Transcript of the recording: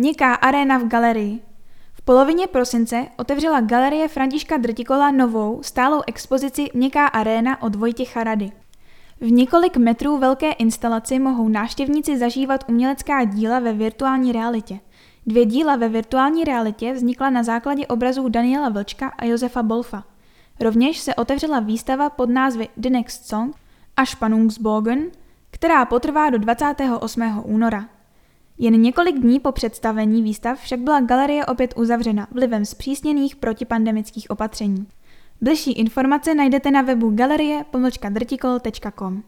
Měkká aréna v galerii. V polovině prosince otevřela galerie Františka Drtikola novou stálou expozici Měkká aréna od Vojtěcha Rady. V několik metrů velké instalaci mohou návštěvníci zažívat umělecká díla ve virtuální realitě. Dvě díla ve virtuální realitě vznikla na základě obrazů Daniela Vlčka a Josefa Bolfa. Rovněž se otevřela výstava pod názvy The Next Song a Spannungsbogen, která potrvá do 28. února. Jen několik dní po představení výstav však byla galerie opět uzavřena vlivem zpřísněných protipandemických opatření. Bližší informace najdete na webu galerie-drtikol.com.